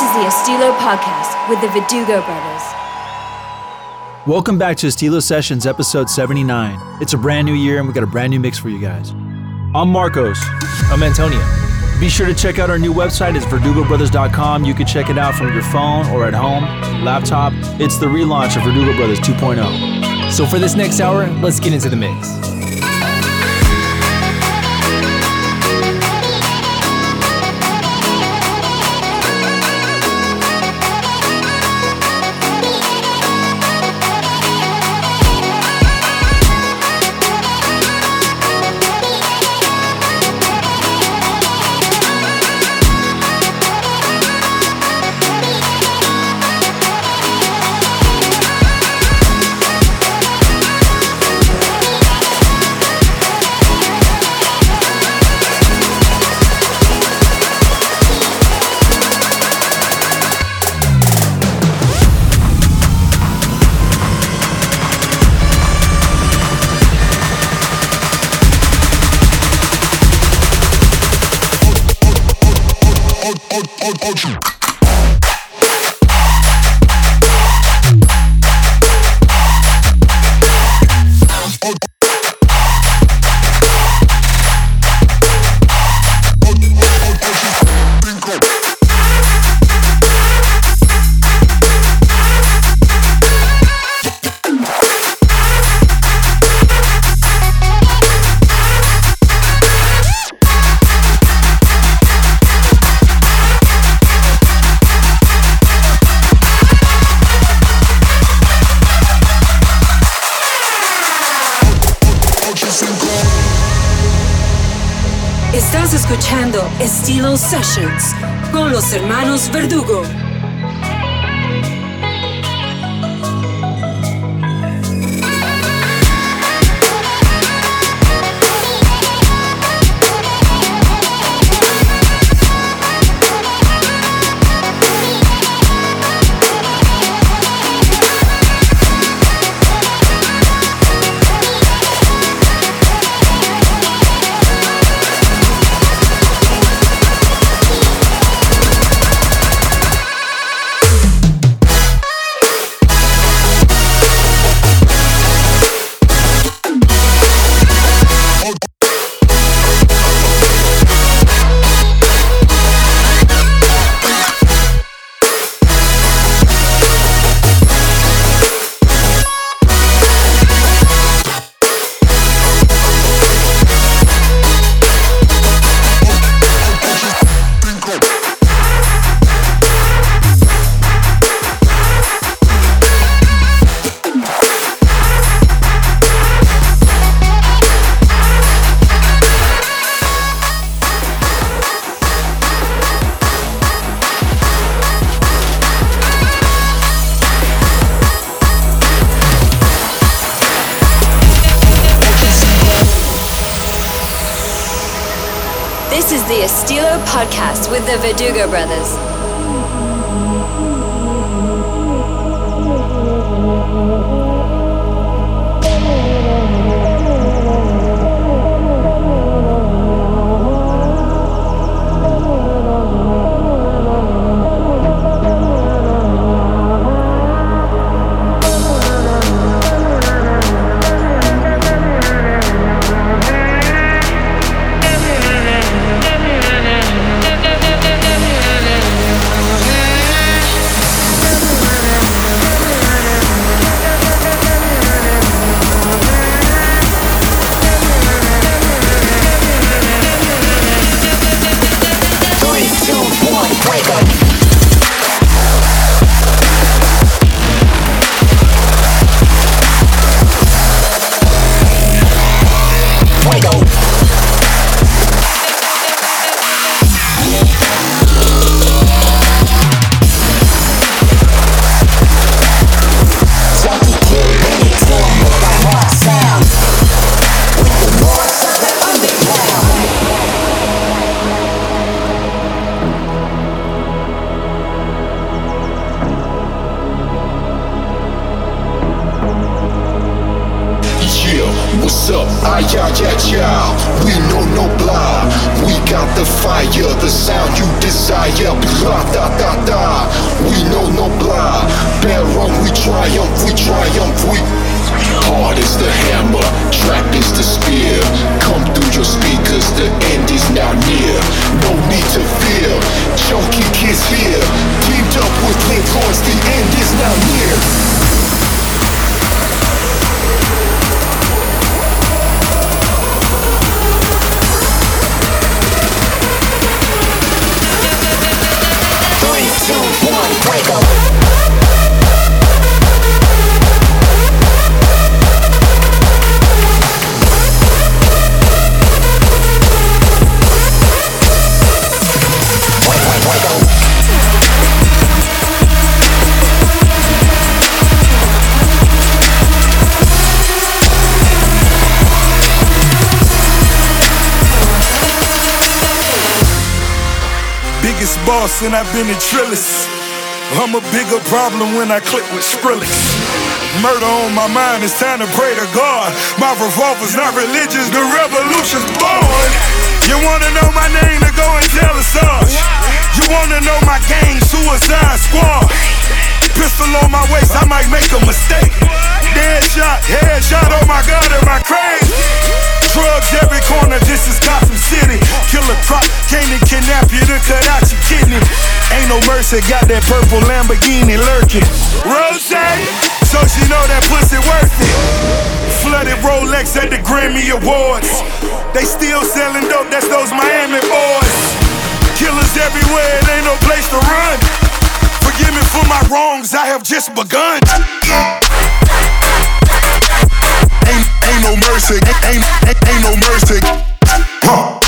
is the Estilo Podcast with the Verdugo brothers. Welcome back to Estilo Sessions, episode 79. It's a brand new year and we got a brand new mix for you guys. I'm Marcos. I'm Antonio. Be sure to check out our new website. It's verdugobrothers.com. You can check it out from your phone or at home, laptop. It's the relaunch of Verdugo Brothers 2.0. So for this next hour, let's get into the mix. Estás escuchando Estilo Sessions con los hermanos Verdugo. Verdugo brothers. Boss and I've been a Trillis. I'm a bigger problem when I click with Skrillex. Murder on my mind, it's time to pray to God. My revolver's not religious, the revolution's born. You wanna know my name, to go and tell us us. You wanna know my gang, Suicide Squad. Pistol on my waist, I might make a mistake. Dead shot, head shot, oh my god, am I crazy? Drugs every corner, this is Gotham City. Killer Croc, came to kidnap you to cut out no mercy, got that purple Lamborghini lurking. Rose, so she know that pussy worth it. Flooded Rolex at the Grammy Awards. They still selling dope, that's those Miami boys. Killers everywhere, it ain't no place to run. Forgive me for my wrongs, I have just begun. Ain't, ain't no mercy, ain't, ain't, ain't no mercy. Huh.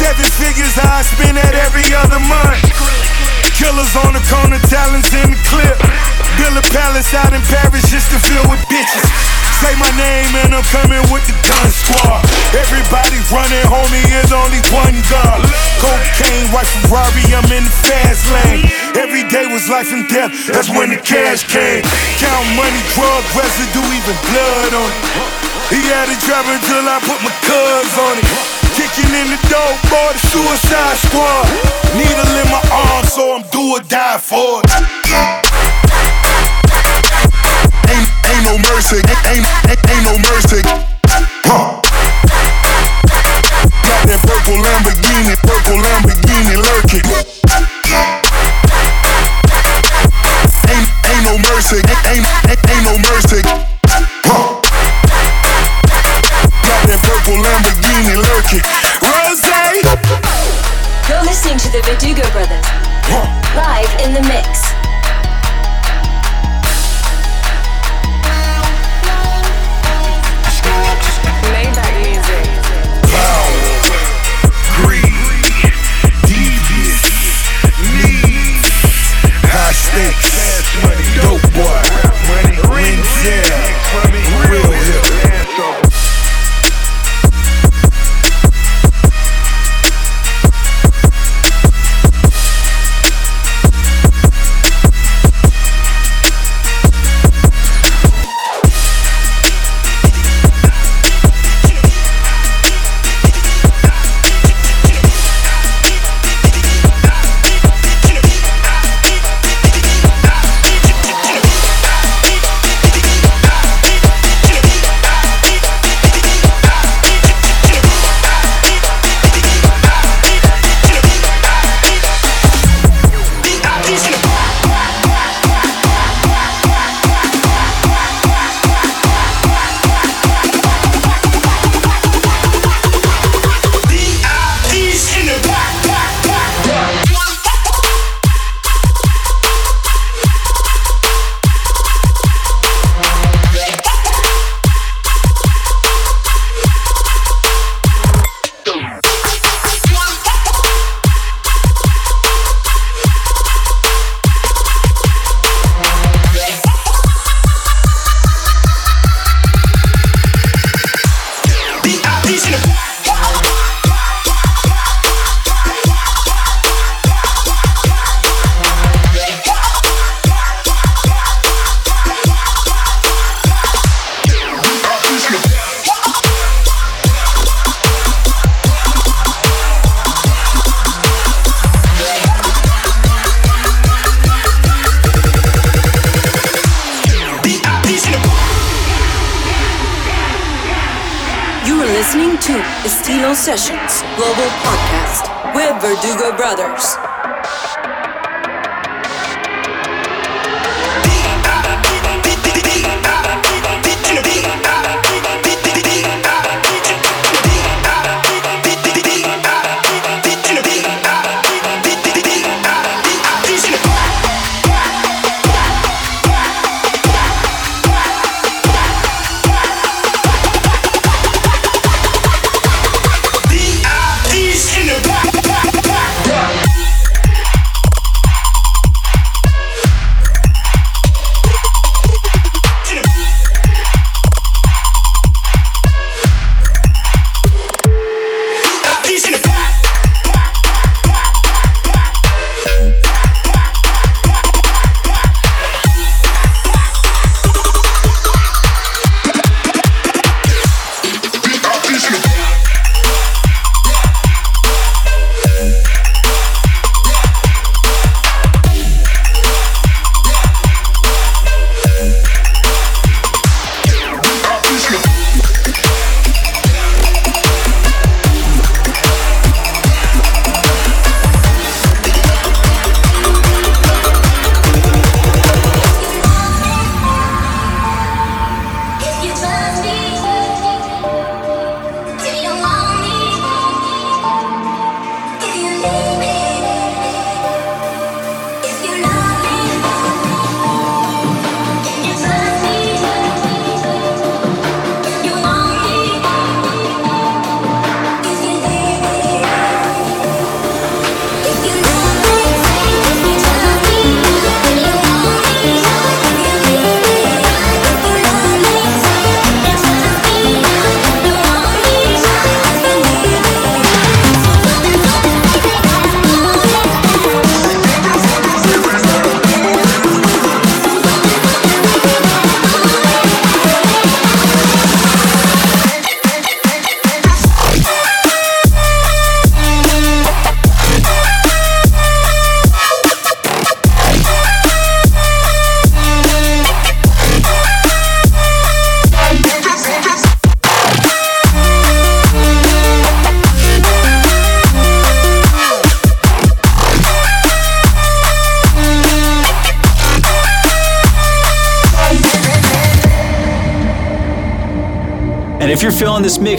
Seven figures I spend that every other month. Killers on the corner, talents in the clip. Build a palace out in Paris just to fill with bitches. Say my name and I'm coming with the gun squad. Everybody running, homie, is only one God. Cocaine, white Ferrari, I'm in the fast lane. Every day was life and death, that's when the cash came. Count money, drug residue, even blood on it. He had it dropping till I put my cuz on it. Kicking in the door, boy, the suicide squad. Needle in my arm, so I'm do or die for it. Ain't, ain't no mercy, ain't, ain't, ain't no mercy. Huh. Got that purple Lamborghini, purple Lamborghini lurking. Ain't, ain't no mercy, ain't, ain't, ain't no mercy. Lurking. Rozay! You're listening to the Verdugo Brothers, live in the mix.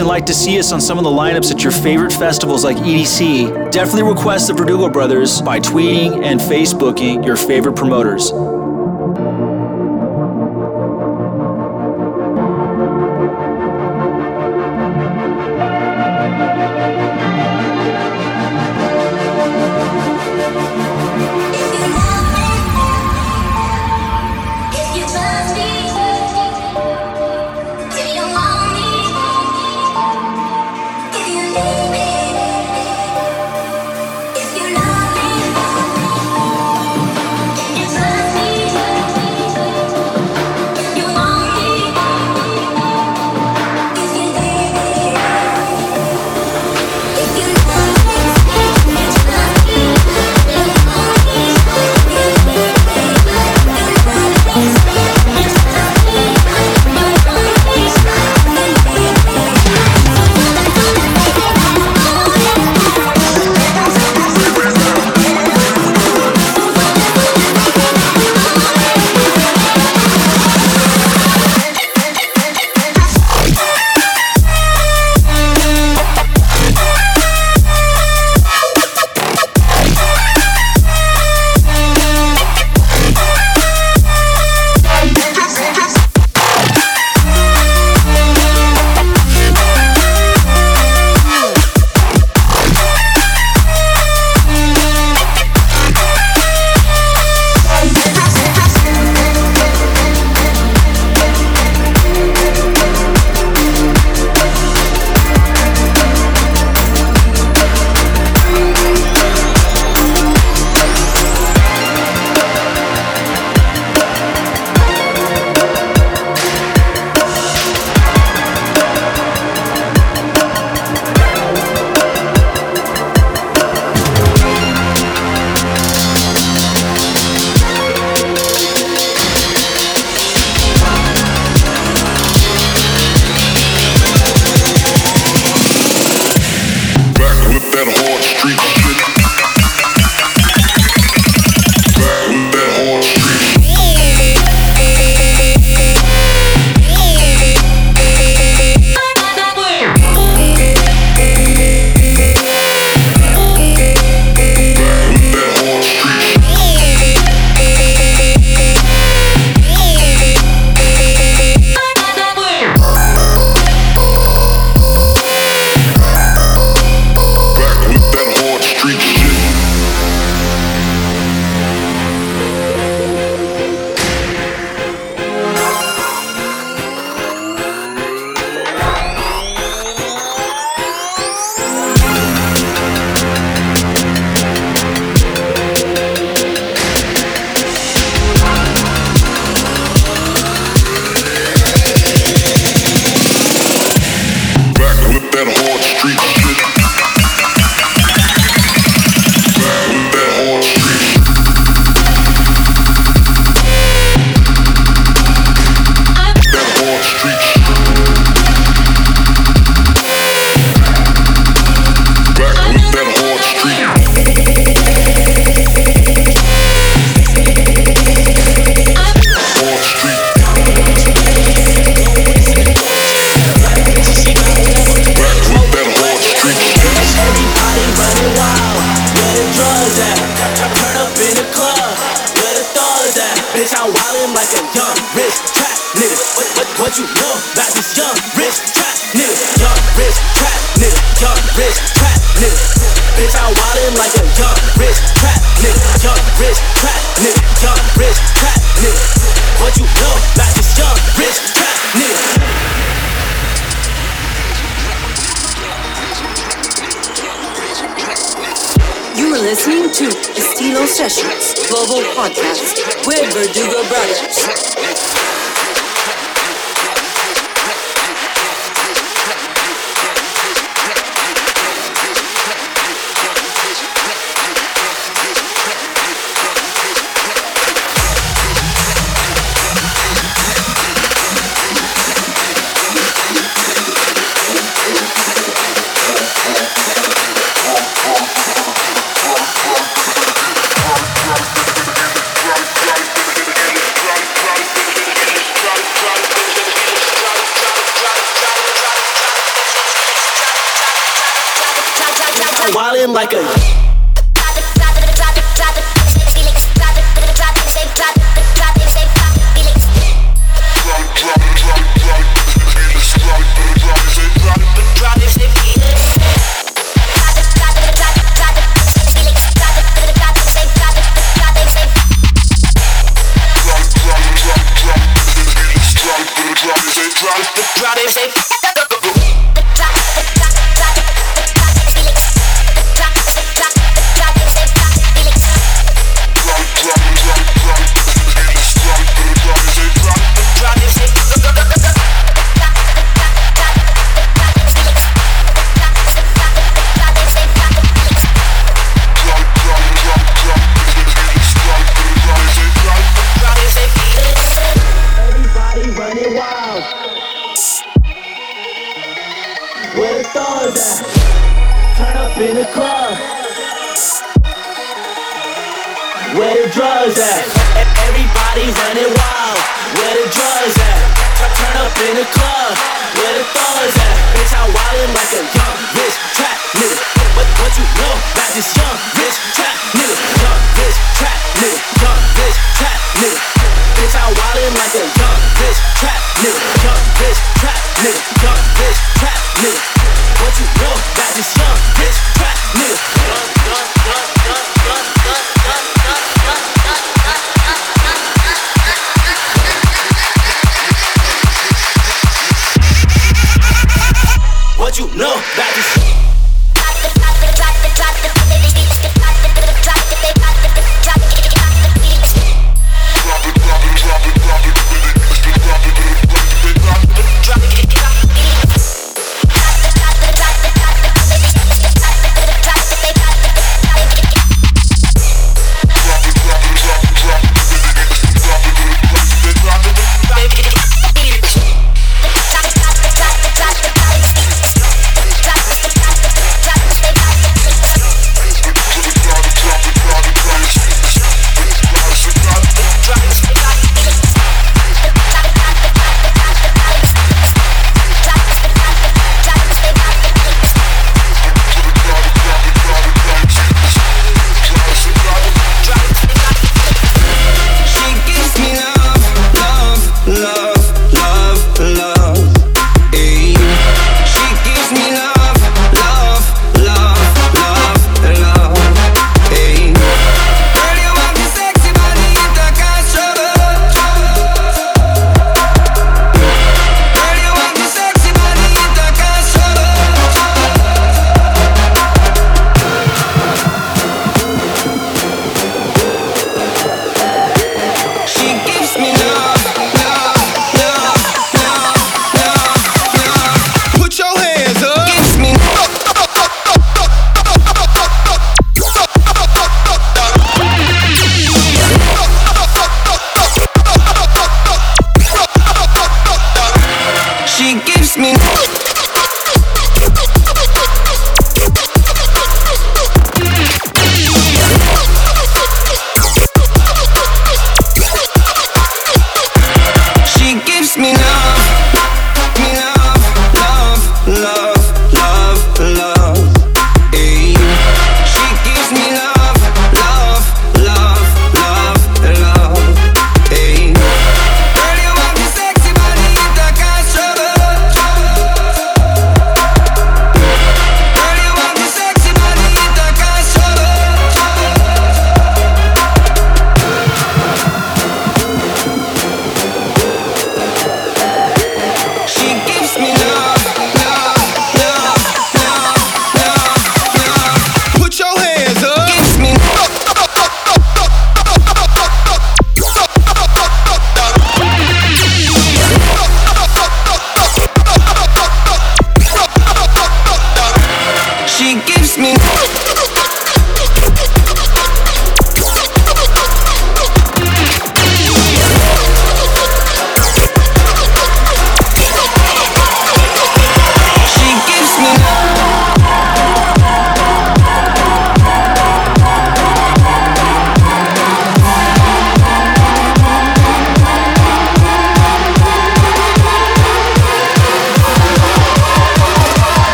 And like to see us on some of the lineups at your favorite festivals like EDC, definitely request the Verdugo Brothers by tweeting and Facebooking your favorite promoters. in the club. Where the drugs at? Everybody's running wild. Where the drugs at? Turn up in the club. Where the thugs at? Bitch, I'm wildin' like a young rich trap nigga. What, what you know about this young rich trap nigga? Young rich trap nigga. Young rich trap nigga. Bitch, I'm wildin' like a young rich trap nigga. Young rich trap nigga.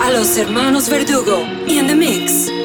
a los hermanos Verdugo y en The Mix.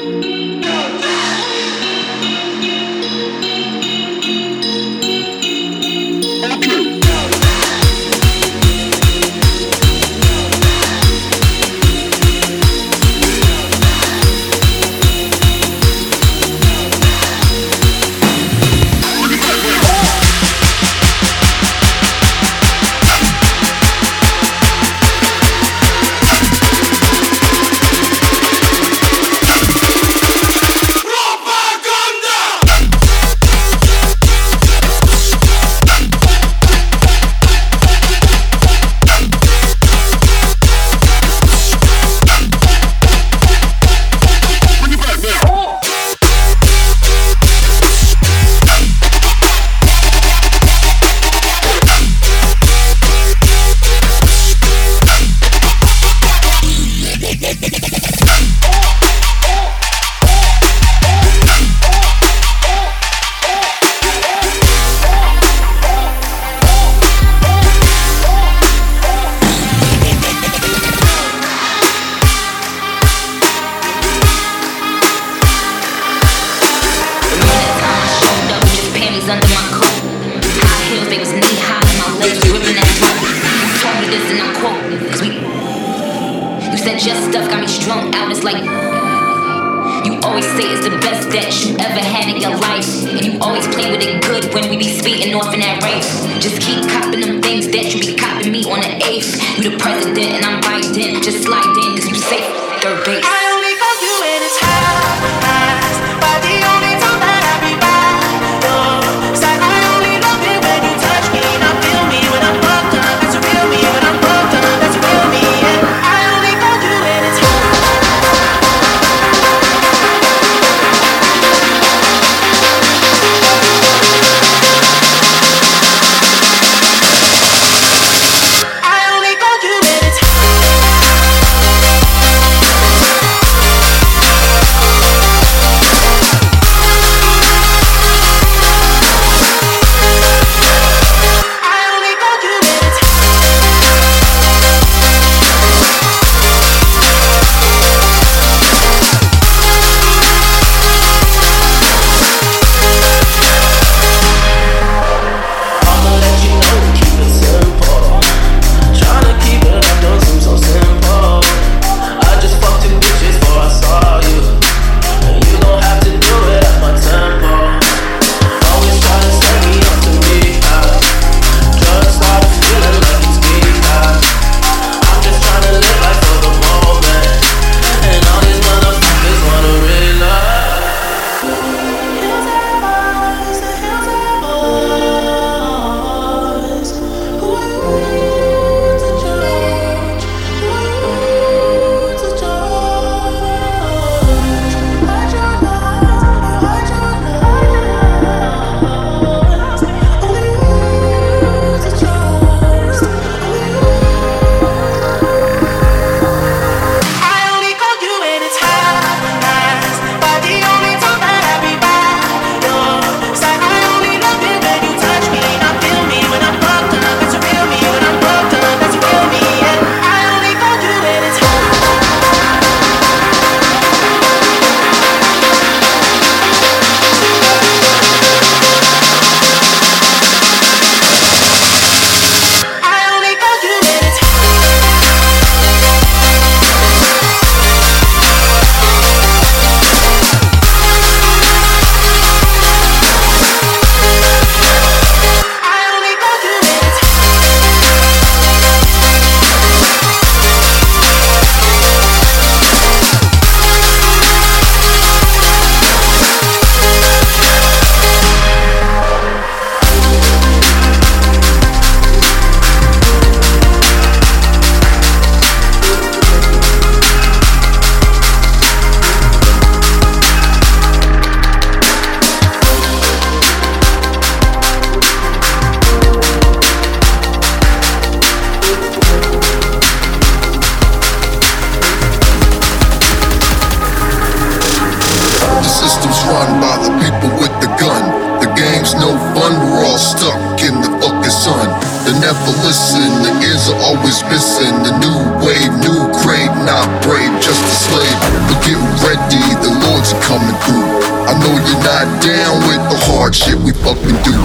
Hard shit we fucking do.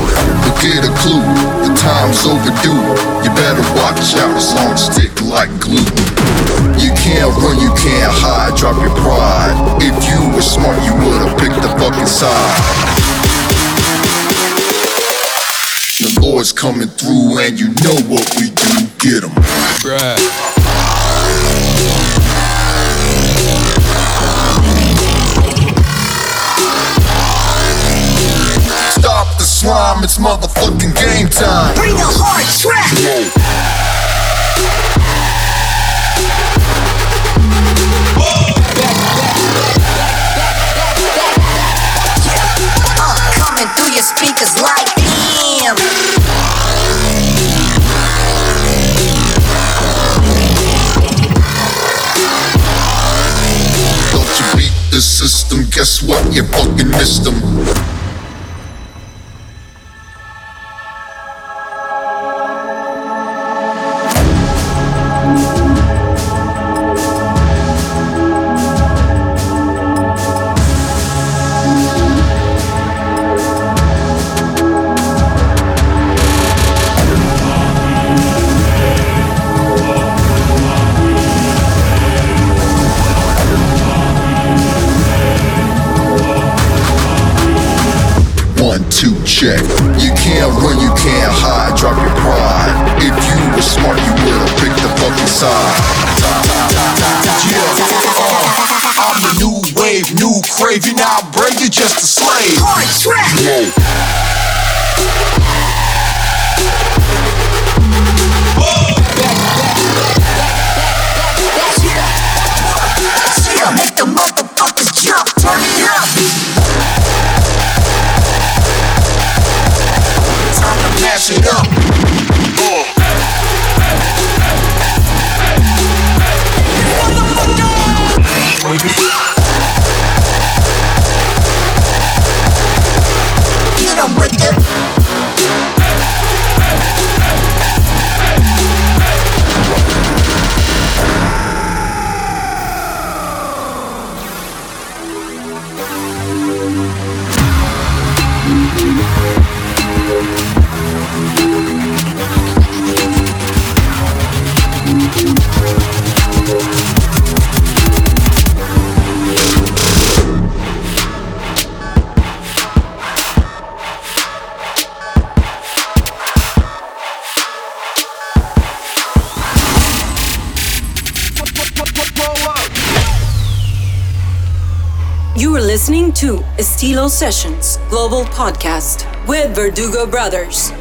But get a clue, the time's overdue. You better watch out, it's on stick like glue. You can't run, you can't hide, drop your pride. If you were smart, you would've picked the fucking side. The Lord's coming through, and you know what we do. Get 'em. Stop slime, it's motherfucking game time. Bring a hard track. Uh, coming through your speakers like damn. Don't you beat the system? Guess what? You fucking missed them. To Estilo Sessions Global Podcast with Verdugo Brothers.